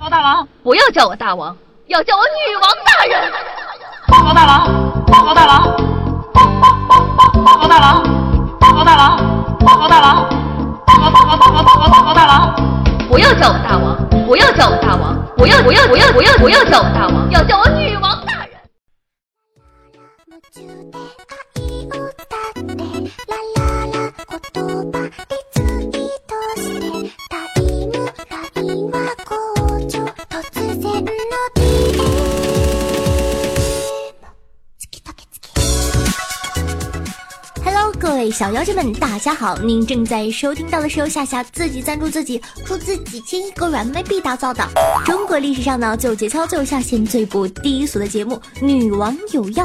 报大王，不要叫我大王，要叫我女王大人。报告大王，报告大王，报报报报报告大王，报告大王，报告大王，报告报告报告报告报告大王。不要叫我大王，不要叫我大王，不要不要不要不要不要叫我大王，要叫我女王大人。位小妖精们，大家好！您正在收听到的是由夏夏自己赞助自己出自几千亿个软妹币打造的中国历史上呢最有节操、最有下限、最不低俗的节目《女王有药》。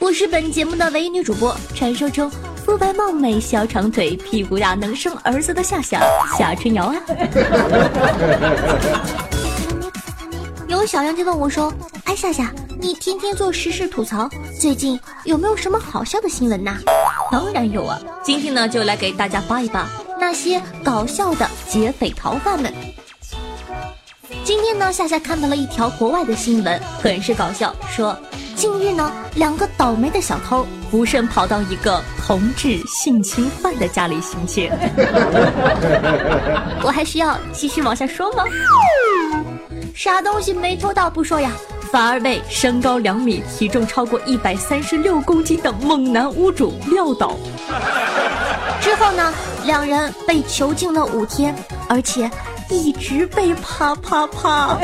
我是本节目的唯一女主播，传说中肤白貌美、小长腿、屁股大、能生儿子的夏夏夏春瑶啊！有小妖精问我说：“夏夏，你天天做时事吐槽，最近有没有什么好笑的新闻呐？”当然有啊！今天呢，就来给大家扒一扒那些搞笑的劫匪逃犯们。今天呢，夏夏看到了一条国外的新闻，很是搞笑，说近日呢，两个倒霉的小偷不慎跑到一个同志性侵犯的家里行窃。我还需要继续往下说吗？啥东西没偷到不说呀，反而被身高两米、体重超过一百三十六公斤的猛男屋主撂倒。之后呢，两人被囚禁了五天，而且一直被啪啪啪。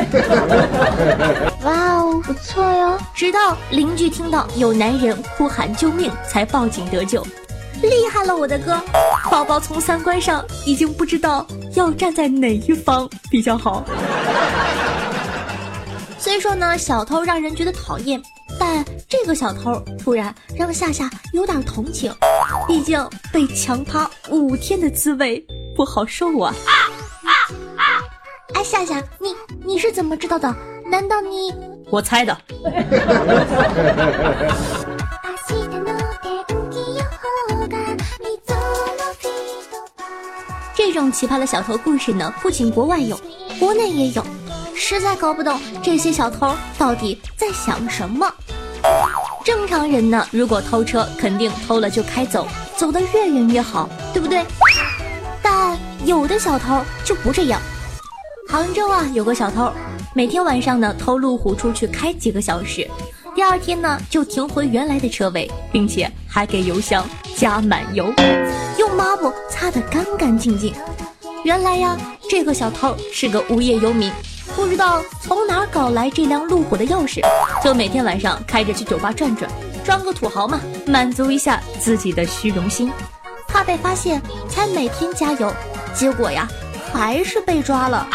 哇哦，不错哟！直到邻居听到有男人呼喊救命，才报警得救。厉害了，我的哥！宝宝从三观上已经不知道要站在哪一方比较好。虽说呢，小偷让人觉得讨厌，但这个小偷突然让夏夏有点同情，毕竟被强趴五天的滋味不好受啊！哎，夏夏，你你是怎么知道的？难道你……我猜的。这种奇葩的小偷故事呢，不仅国外有，国内也有。实在搞不懂这些小偷到底在想什么。正常人呢，如果偷车，肯定偷了就开走，走得越远越好，对不对？但有的小偷就不这样。杭州啊，有个小偷，每天晚上呢偷路虎出去开几个小时，第二天呢就停回原来的车位，并且还给油箱加满油，用抹布擦得干干净净。原来呀，这个小偷是个无业游民。不知道从哪搞来这辆路虎的钥匙，就每天晚上开着去酒吧转转，装个土豪嘛，满足一下自己的虚荣心。怕被发现，才每天加油，结果呀，还是被抓了。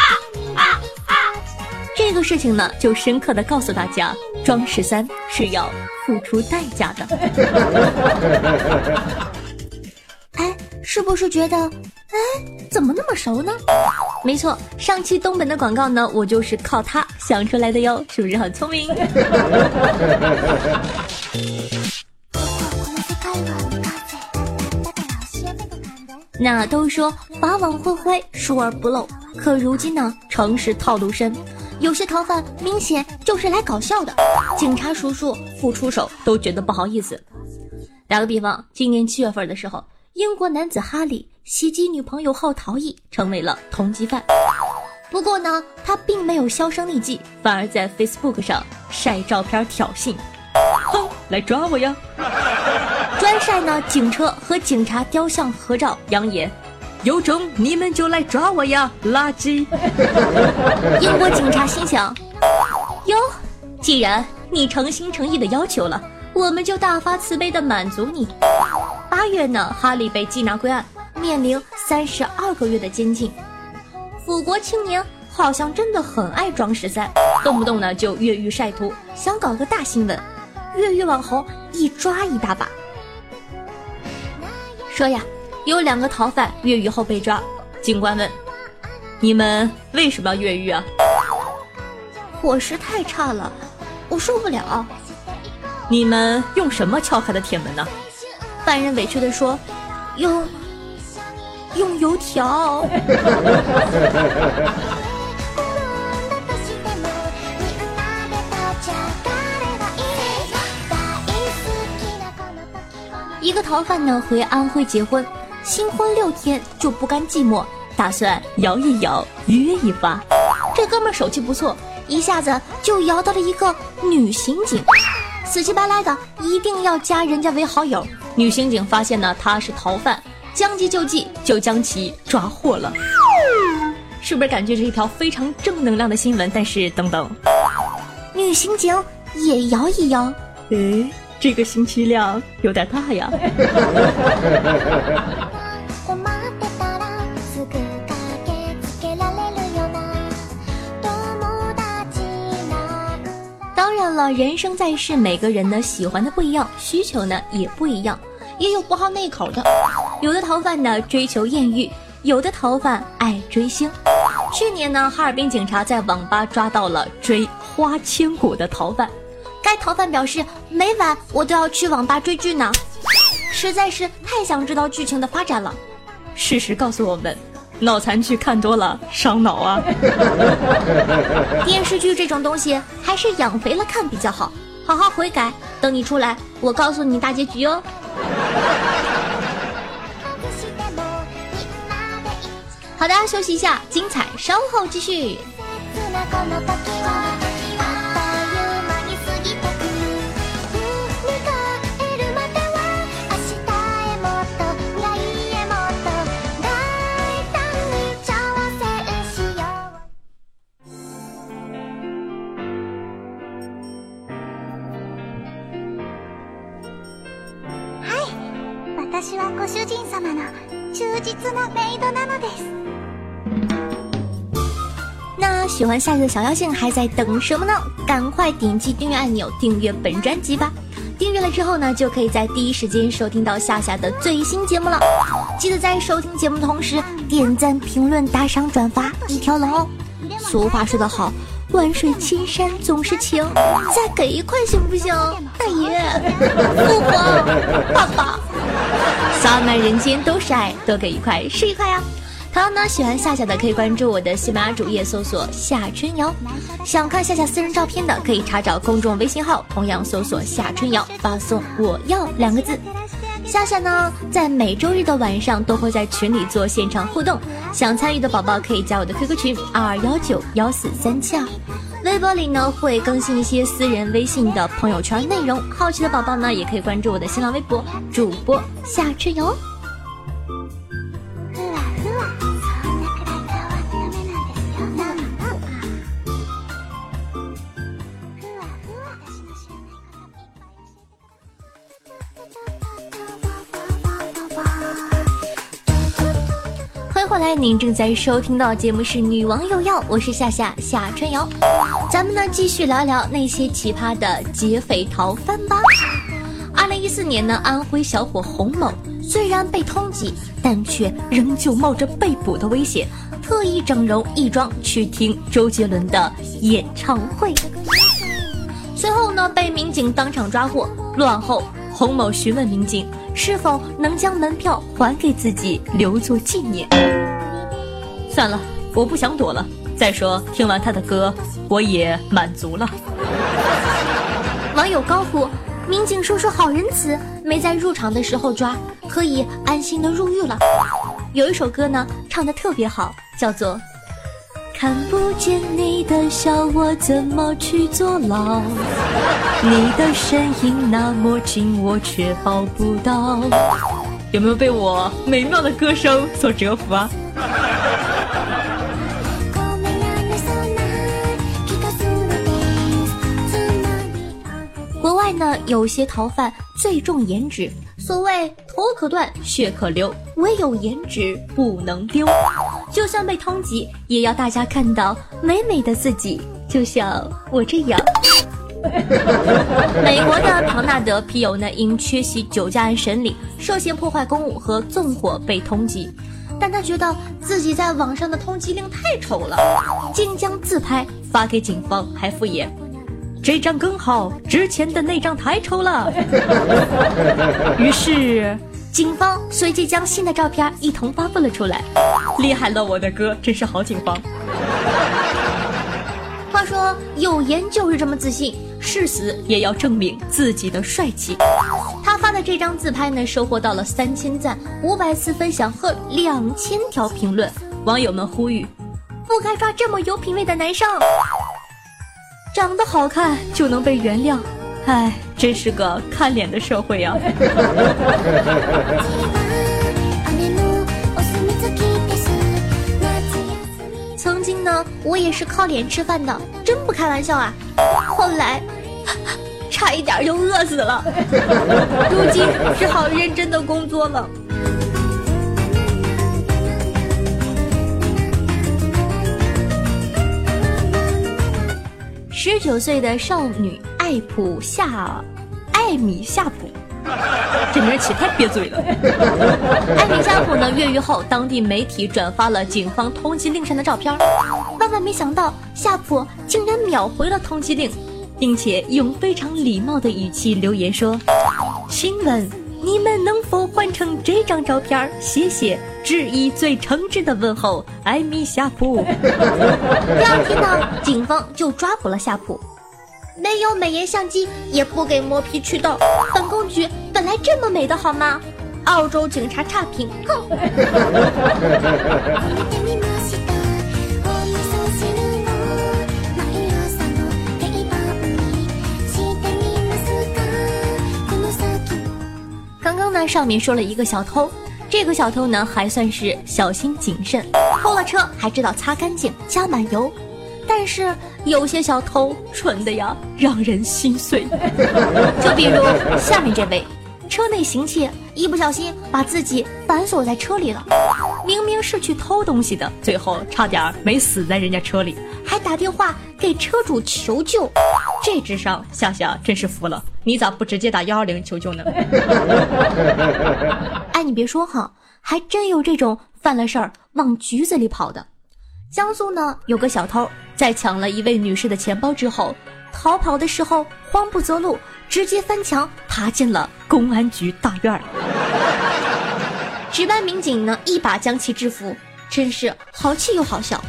这个事情呢，就深刻的告诉大家，装十三是要付出代价的。是不是觉得，哎，怎么那么熟呢？没错，上期东本的广告呢，我就是靠它想出来的哟，是不是很聪明？那都说法网恢恢，疏而不漏，可如今呢，诚实套路深，有些逃犯明显就是来搞笑的，警察叔叔不出手都觉得不好意思。打个比方，今年七月份的时候，英国男子哈利。袭击女朋友后逃逸，成为了通缉犯。不过呢，他并没有销声匿迹，反而在 Facebook 上晒照片挑衅，哼，来抓我呀！专晒呢警车和警察雕像合照，扬言有种你们就来抓我呀，垃圾！英国警察心想：哟，既然你诚心诚意的要求了，我们就大发慈悲的满足你。八月呢，哈利被缉拿归案。面临三十二个月的监禁，腐国青年好像真的很爱装十三，动不动呢就越狱晒图，想搞个大新闻，越狱网红一抓一大把。说呀，有两个逃犯越狱后被抓，警官问：“你们为什么要越狱啊？”伙食太差了，我受不了。你们用什么撬开的铁门呢？犯人委屈的说用用油条。一个逃犯呢回安徽结婚新婚六天就不甘寂寞打算摇一摇约一发。这哥们手气不错一下子就摇到了一个女刑警。死乞白赖的一定要加人家为好友女刑警发现呢他是逃犯，将计就计就将其抓获了。是不是感觉是一条非常正能量的新闻？但是等等，女刑警也摇一摇，诶，这个信息量有点大呀。了，人生在世，每个人呢喜欢的不一样，需求呢也不一样，也有不好那口的。有的逃犯呢追求艳遇，有的逃犯爱追星。去年呢，哈尔滨警察在网吧抓到了追花千骨的逃犯。该逃犯表示，每晚我都要去网吧追剧呢，实在是太想知道剧情的发展了。事实告诉我们，脑残剧看多了伤脑啊。电视剧这种东西还是养肥了看比较好，好好悔改。等你出来，我告诉你大结局哦。好的，休息一下，精彩稍后继续。喜欢夏夏的小妖精还在等什么呢？赶快点击订阅按钮，订阅本专辑吧！订阅了之后呢，就可以在第一时间收听到夏夏的最新节目了。记得在收听节目的同时点赞、评论、打赏、转发一条龙哦。俗话说得好，万水千山总是情，再给一块行不行？大爷，父皇，爸爸，洒满人间都是爱，多给一块是一块呀！同样呢，喜欢夏夏的可以关注我的喜马拉雅主页，搜索夏春瑶。想看夏夏私人照片的，可以查找公众微信号，同样搜索夏春瑶，发送我要两个字。夏夏呢，在每周日的晚上都会在群里做现场互动，想参与的宝宝可以加我的 QQ 群二幺九幺四三七二。微博里呢会更新一些私人微信的朋友圈内容，好奇的宝宝呢也可以关注我的新浪微博主播夏春瑶。您正在收听到节目是《女王有药》，我是夏夏夏春瑶，咱们呢继续聊聊那些奇葩的劫匪逃犯吧。二零一四年呢，安徽小伙洪某虽然被通缉，但却仍旧冒着被捕的危险，特意整容易装去听周杰伦的演唱会。随后呢，被民警当场抓获。落网后，洪某询问民警是否能将门票还给自己，留作纪念。算了，我不想躲了。再说，听完他的歌，我也满足了。网友高呼：“民警叔叔好仁慈，没在入场的时候抓，可以安心的入狱了。”有一首歌呢，唱的特别好，叫做《看不见你的笑，我怎么去坐牢？你的身影那么近，我却抱不到。》有没有被我美妙的歌声所折服啊？国外呢，有些逃犯最重颜值，所谓头可断，血可流，唯有颜值不能丢。就算被通缉，也要大家看到美美的自己，就像我这样。美国的庞纳德皮尤呢，因缺席酒驾案审理，涉嫌破坏公务和纵火被通缉，但他觉得自己在网上的通缉令太丑了，竟将自拍发给警方，还附言。这张更好，之前的那张太丑了。于是，警方随即将新的照片一同发布了出来。厉害了，我的哥，真是好警方。话说，有颜就是这么自信，誓死也要证明自己的帅气。他发的。这张自拍呢，收获到了三千赞、五百次分享和两千条评论。网友们呼吁，不该抓这么有品位的男生，长得好看就能被原谅。唉，真是个看脸的社会呀！曾经呢，我也是靠脸吃饭的，真不开玩笑啊。后来。差一点就饿死了，如今只好认真的工作了。十九岁的少女艾普夏，艾米夏普，这名起太憋嘴了。艾米夏普呢，越狱后，当地媒体转发了警方通缉令上的照片，万万没想到，夏普竟然秒回了通缉令。并且用非常礼貌的语气留言说：“请问你们能否换成这张照片？谢谢，致以最诚挚的问候，艾米夏普。”第二天呢，警方就抓捕了夏普。没有美颜相机，也不给磨皮祛痘，本公举本来这么美的好吗？澳洲警察差评，哼。上面说了一个小偷，这个小偷呢还算是小心谨慎，偷了车还知道擦干净加满油。但是有些小偷蠢的呀，让人心碎。就比如下面这位，车内行窃，一不小心把自己反锁在车里了。明明是去偷东西的，最后差点没死在人家车里，还打电话给车主求救。这智商，夏夏真是服了。你咋不直接打幺二零求救呢？哎，你别说哈，还真有这种犯了事儿往局子里跑的。江苏呢，有个小偷在抢了一位女士的钱包之后，逃跑的时候慌不择路，直接翻墙爬进了公安局大院儿。值班民警呢，一把将其制服，真是好气又好笑。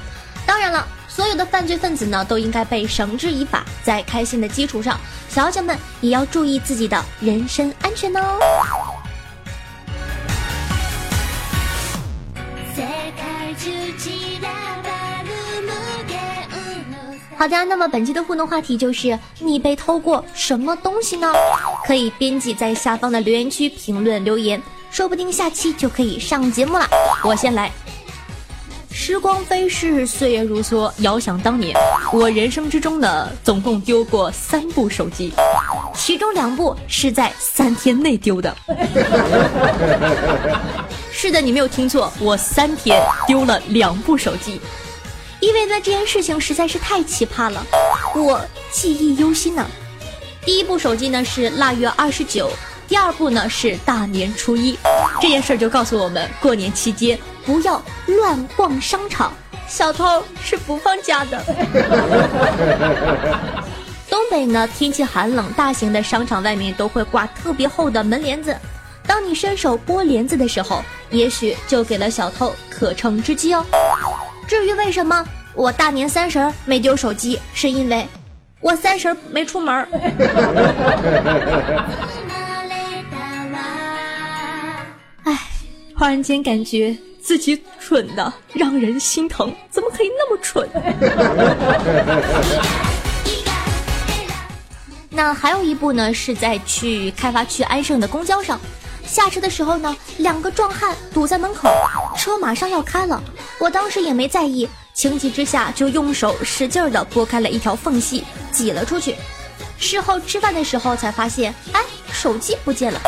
当然了。所有的犯罪分子呢，都应该被绳之以法。在开心的基础上，小姐们也要注意自己的人身安全哦。好的，那么本期的互动话题就是你被偷过什么东西呢？可以编辑在下方的留言区评论留言，说不定下期就可以上节目了。我先来。时光飞逝，岁月如梭。遥想当年，我人生之中呢，总共丢过三部手机，其中两部是在三天内丢的。是的，你没有听错，我三天丢了两部手机，因为呢这件事情实在是太奇葩了，我记忆犹新呢。第一部手机呢是腊月二十九。第二部呢是大年初一，这件事就告诉我们，过年期间不要乱逛商场，小偷是不放假的。东北呢天气寒冷，大型的商场外面都会挂特别厚的门帘子，当你伸手拨帘子的时候，也许就给了小偷可乘之机哦。至于为什么我大年三十没丢手机，是因为我三十没出门。哎忽然间感觉自己蠢的让人心疼，怎么可以那么蠢？那还有一部呢，是在去开发区安盛的公交上，下车的时候呢，两个壮汉堵在门口，车马上要开了，我当时也没在意，情急之下就用手使劲的拨开了一条缝隙，挤了出去。事后吃饭的时候才发现，哎，手机不见了。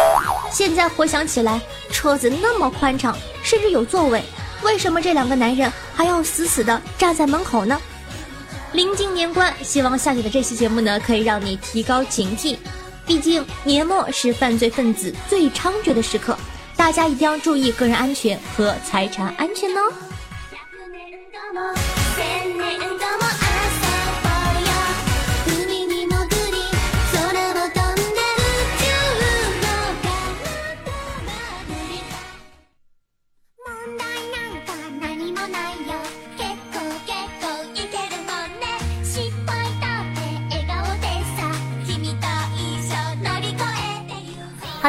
现在回想起来，车子那么宽敞，甚至有座位，为什么这两个男人还要死死的站在门口呢？临近年关，希望下姐的这期节目呢，可以让你提高警惕。毕竟年末是犯罪分子最猖獗的时刻，大家一定要注意个人安全和财产安全哦。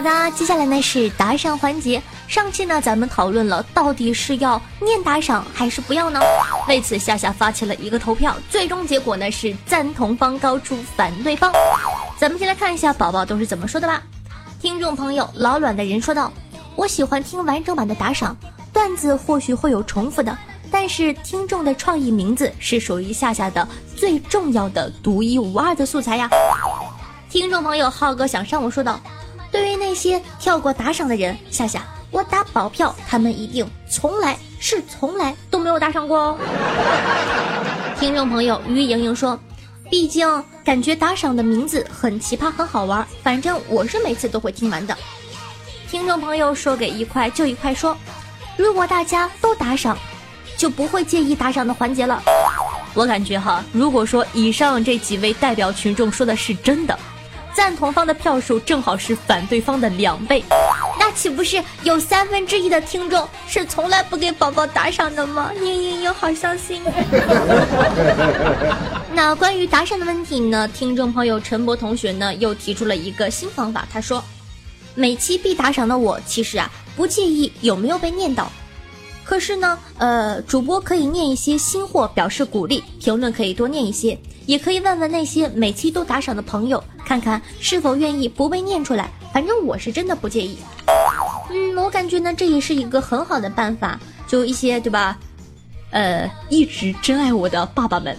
好的，接下来呢是打赏环节。上期呢咱们讨论了到底是要念打赏还是不要呢？为此夏夏发起了一个投票，最终结果呢是赞同方高出反对方。咱们先来看一下宝宝都是怎么说的吧。听众朋友老卵的人说道：“我喜欢听完整版的打赏段子，或许会有重复的，但是听众的创意名字是属于夏夏的最重要的独一无二的素材呀。”听众朋友浩哥想上我说道。对于那些跳过打赏的人，夏夏，我打保票，他们一定从来是从来都没有打赏过哦。听众朋友于莹莹说，毕竟感觉打赏的名字很奇葩，很好玩，反正我是每次都会听完的。听众朋友说给一块就一块说，如果大家都打赏，就不会介意打赏的环节了。我感觉哈，如果说以上这几位代表群众说的是真的。赞同方的票数正好是反对方的两倍，那岂不是有三分之一的听众是从来不给宝宝打赏的吗？嘤嘤嘤，好伤心。那关于打赏的问题呢？听众朋友陈博同学呢又提出了一个新方法，他说，每期必打赏的我其实啊不介意有没有被念到，可是呢，呃，主播可以念一些新货表示鼓励，评论可以多念一些。也可以问问那些每期都打赏的朋友，看看是否愿意不被念出来。反正我是真的不介意。嗯，我感觉呢，这也是一个很好的办法。就一些对吧？呃，一直真爱我的爸爸们，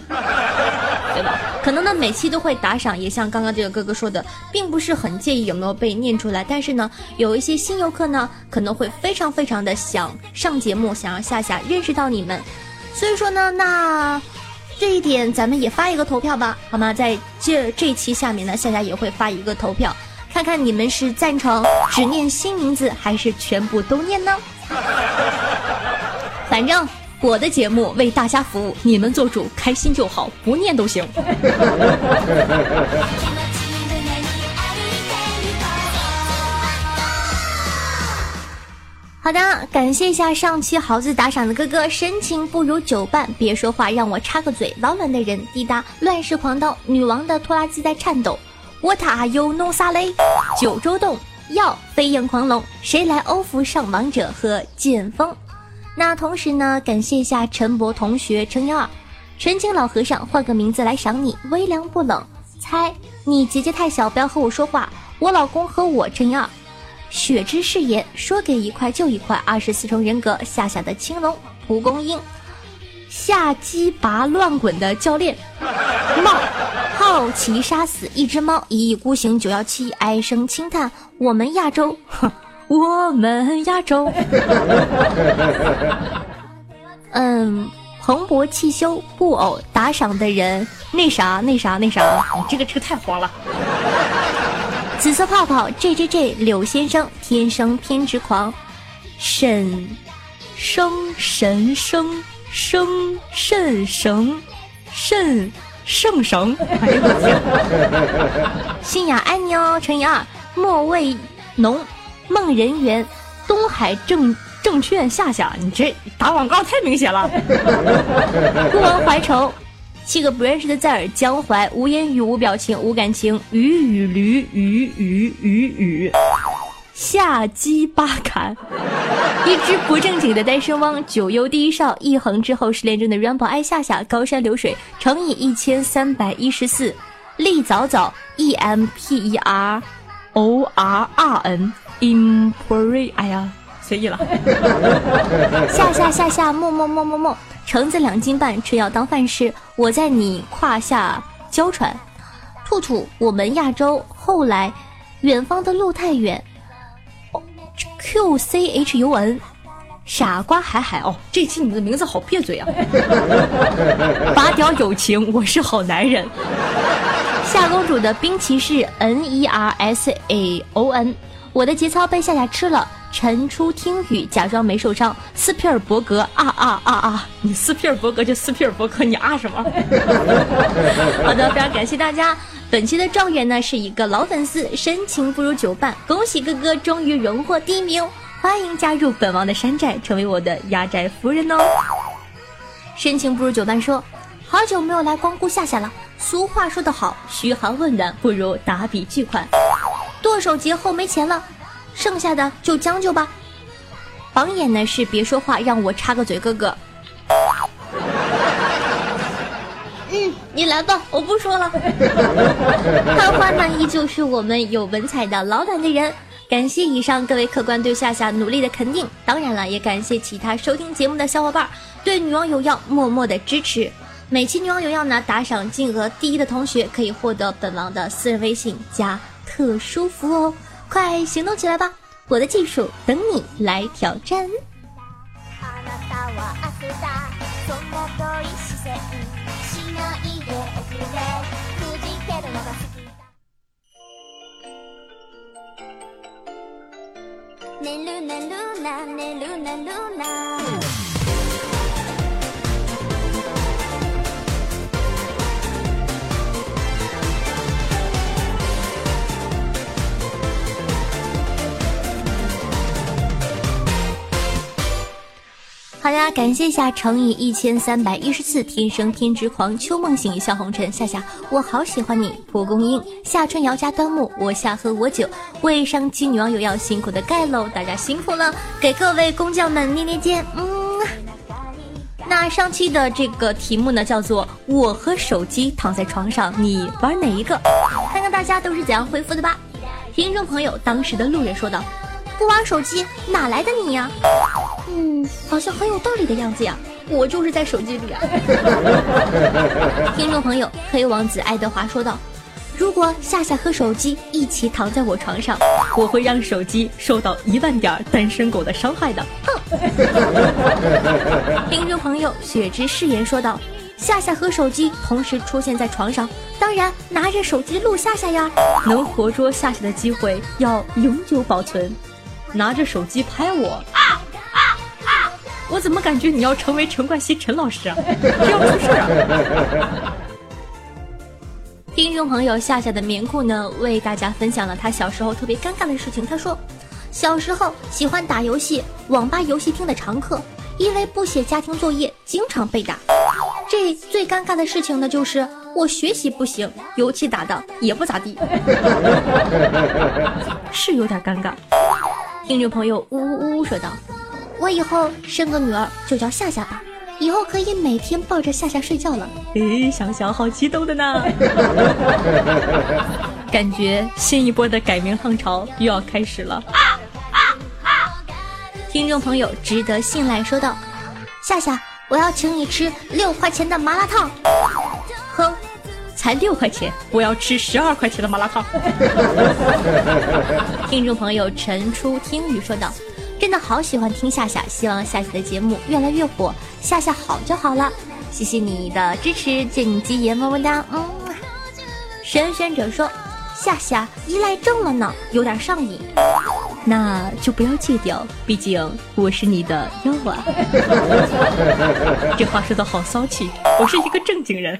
可能呢每期都会打赏，也像刚刚这个哥哥说的，并不是很介意有没有被念出来。但是呢，有一些新游客呢，可能会非常非常的想上节目，想要夏夏认识到你们。所以说呢，那。这一点咱们也发一个投票吧，好吗？在这这期下面呢，夏夏也会发一个投票，看看你们是赞成只念新名字，还是全部都念呢？反正我的节目为大家服务，你们做主，开心就好，不念都行。好的，感谢一下上期豪子打赏的哥哥，深情不如久伴。别说话，让我插个嘴。老卵的人，滴答，乱世狂刀，女王的拖拉机在颤抖。我塔有弄撒雷，九州洞要飞影狂龙，谁来欧服上王者和剑锋？那同时呢，感谢一下陈博同学乘以二，纯情老和尚换个名字来赏你，微凉不冷。猜你姐姐太小，不要和我说话。我老公和我乘以二。雪之誓言，说给一块就一块。二十四重人格，夏夏的青龙，蒲公英，下鸡拔乱滚的教练，冒，好奇杀死一只猫，一意孤行九幺七，唉声轻叹，我们亚洲，哼，我们亚洲。嗯，蓬勃汽修布偶打赏的人，那啥那啥那啥，你这个这个太黄了。紫色泡泡，J J J，柳先生，天生偏执狂，沈生神生生肾神肾圣神，哎呦我天！新雅爱你哦，乘以二，莫卫农，梦人缘，东海证证券夏夏，你这打广告太明显了。孤王怀愁。七个不认识的在耳江淮，无言语、无表情、无感情，鱼与驴，鱼鱼鱼鱼，下鸡八砍，一只不正经的单身汪，九幽第一少，一横之后失恋中的 rainbow 爱夏夏，高山流水乘以一千三百一十四，立早早 e m p e r o r r n impre，哎呀，随意了，夏夏夏夏，默默默默默。橙子两斤半，吃药当饭吃。我在你胯下娇喘。兔兔，我们亚洲。后来，远方的路太远。Q C H U N，傻瓜海海哦，这期你们的名字好别嘴啊。拔屌友情，我是好男人。夏公主的冰骑士 N E R S A O N，我的节操被夏夏吃了。陈出听雨，假装没受伤。斯皮尔伯格啊啊啊啊！你斯皮尔伯格就斯皮尔伯格，你啊什么？好的，非常感谢大家。本期的状元呢是一个老粉丝，深情不如久伴。恭喜哥哥终于荣获第一名，欢迎加入本王的山寨，成为我的压寨夫人哦。深情不如久伴说，好久没有来光顾夏夏了。俗话说得好，嘘寒问暖不如打笔巨款。剁手节后没钱了。剩下的就将就吧。榜眼呢是别说话，让我插个嘴，哥哥。嗯，你来吧，我不说了。看花呢，依旧是我们有文采的老板的人。感谢以上各位客官对夏夏努力的肯定，当然了，也感谢其他收听节目的小伙伴对女王有药默默的支持。每期女王有药呢，打赏金额第一的同学可以获得本王的私人微信加特殊服哦，快行动起来吧！我的技术等你来挑战。好呀，感谢一下乘以一千三百一十四，天生偏执狂，秋梦醒，笑红尘，夏夏，我好喜欢你，蒲公英，夏春瑶加端木，我下喝我酒，为上期女网友要辛苦的盖楼，大家辛苦了，给各位工匠们捏捏肩，嗯。那上期的这个题目呢，叫做我和手机躺在床上，你玩哪一个？看看大家都是怎样回复的吧。听众朋友，当时的路人说道。不玩手机哪来的你呀？嗯，好像很有道理的样子呀。我就是在手机里啊。听众朋友，黑王子爱德华说道：“如果夏夏和手机一起躺在我床上，我会让手机受到一万点单身狗的伤害的。”哼。听众朋友，雪之誓言说道：“夏夏和手机同时出现在床上，当然拿着手机录夏夏呀。能活捉夏夏的机会要永久保存。”拿着手机拍我，我怎么感觉你要成为陈冠希陈老师啊？这要出事啊！听众朋友夏夏的棉裤呢，为大家分享了他小时候特别尴尬的事情。他说，小时候喜欢打游戏，网吧游戏厅的常客，因为不写家庭作业，经常被打。这最尴尬的事情呢，就是我学习不行，游戏打的也不咋地，是有点尴尬。听众朋友呜呜呜说道：“我以后生个女儿就叫夏夏吧，以后可以每天抱着夏夏睡觉了。”诶，想想好激动的呢，感觉新一波的改名浪潮又要开始了。听众朋友值得信赖说道：“夏夏，我要请你吃六块钱的麻辣烫。”才六块钱，我要吃十二块钱的麻辣烫。听众朋友陈初听雨说道：“真的好喜欢听夏夏，希望夏夏的节目越来越火，夏夏好就好了。谢谢你的支持，见你吉言，么么哒。”嗯，神选者说：“夏夏依赖症了呢，有点上瘾，那就不要戒掉，毕竟我是你的药啊。”这话说的好骚气，我是一个正经人。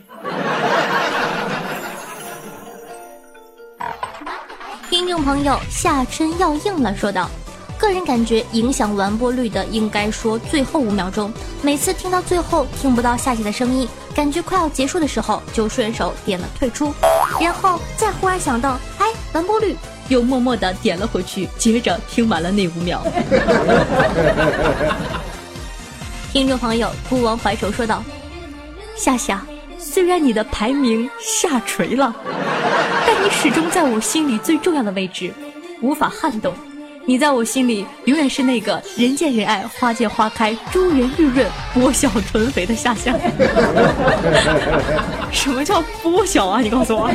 听众朋友，夏春要硬了，说道：“个人感觉影响完播率的，应该说最后五秒钟。每次听到最后听不到夏姐的声音，感觉快要结束的时候，就顺手点了退出，然后再忽然想到，哎，完播率，又默默的点了回去，接着听完了那五秒。”听众朋友，孤王怀愁说道：“夏夏。”虽然你的排名下垂了，但你始终在我心里最重要的位置，无法撼动。你在我心里永远是那个人见人爱、花见花开、珠圆玉润、波小臀肥的夏夏。什么叫波小啊？你告诉我。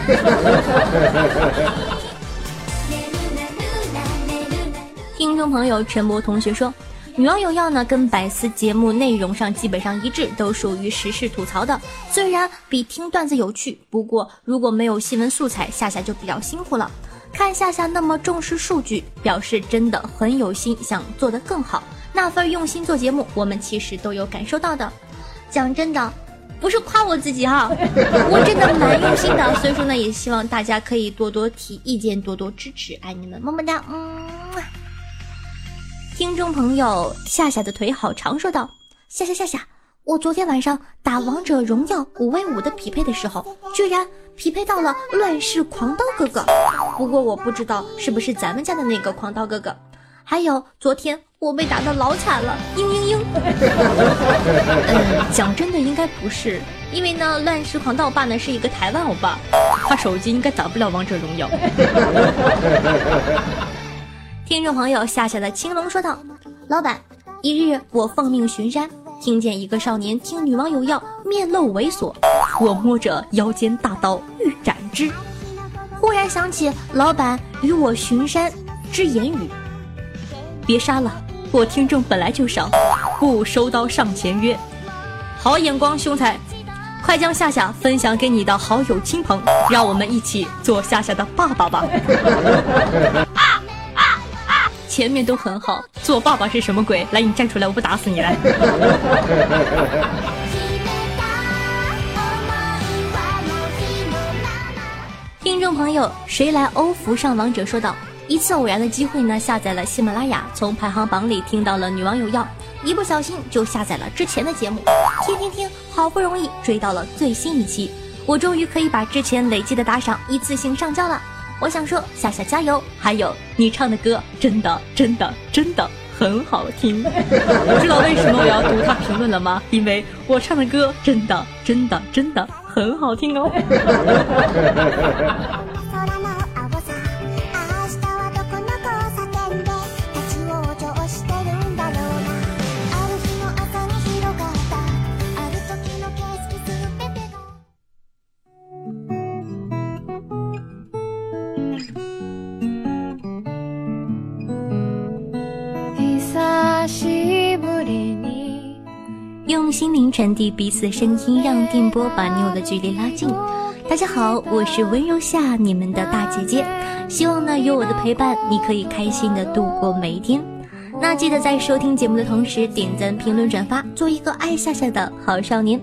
听众朋友陈博同学说。女网有药呢，跟百思节目内容上基本上一致，都属于时事吐槽的。虽然比听段子有趣，不过如果没有新闻素材，夏夏就比较辛苦了。看夏夏那么重视数据，表示真的很有心，想做得更好。那份用心做节目，我们其实都有感受到的。讲真的，不是夸我自己哈，我真的蛮用心的。所以说呢，也希望大家可以多多提意见，多多支持，爱你们，么么哒，嗯。听众朋友，夏夏的腿好长，说道：“夏夏夏夏，我昨天晚上打王者荣耀五 v 五的匹配的时候，居然匹配到了乱世狂刀哥哥。不过我不知道是不是咱们家的那个狂刀哥哥。还有昨天我被打的老惨了，嘤嘤嘤。嗯，讲真的应该不是，因为呢，乱世狂盗霸呢是一个台湾欧巴，他手机应该打不了王者荣耀。听众朋友夏夏的青龙说道：“老板，一日我奉命巡山，听见一个少年听女王有药，面露猥琐，我摸着腰间大刀欲斩之，忽然想起老板与我巡山之言语。”别杀了，我听众本来就少，不收刀上前约。好眼光，凶才，快将夏夏分享给你的好友亲朋，让我们一起做夏夏的爸爸吧。前面都很好，做爸爸是什么鬼？来，你站出来，我不打死你来。听众朋友，谁来欧服上王者？说道。一次偶然的机会呢，下载了喜马拉雅，从排行榜里听到了《女王有药》，一不小心就下载了之前的节目，听听听，好不容易追到了最新一期，我终于可以把之前累积的打赏一次性上交了。我想说，夏夏加油！还有你唱的歌真的真的真的很好听，知道为什么我要读他评论了吗？因为我唱的歌真的真的真的很好听哦。灵传递彼此的声音，让电波把你我的距离拉近。大家好，我是温柔夏，你们的大姐姐。希望呢有我的陪伴，你可以开心的度过每一天。那记得在收听节目的同时，点赞、评论、转发，做一个爱夏夏的好少年。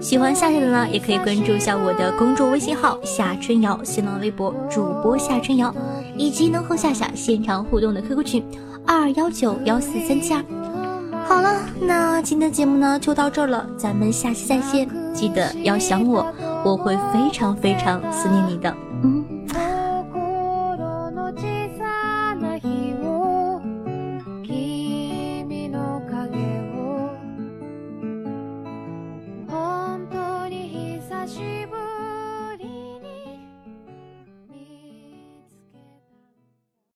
喜欢夏夏的呢，也可以关注一下我的公众微信号夏春瑶，新浪微博主播夏春瑶，以及能和夏夏现场互动的 QQ 群二幺九幺四三七二。好了，那今天的节目呢就到这儿了，咱们下期再见。记得要想我，我会非常非常思念你的。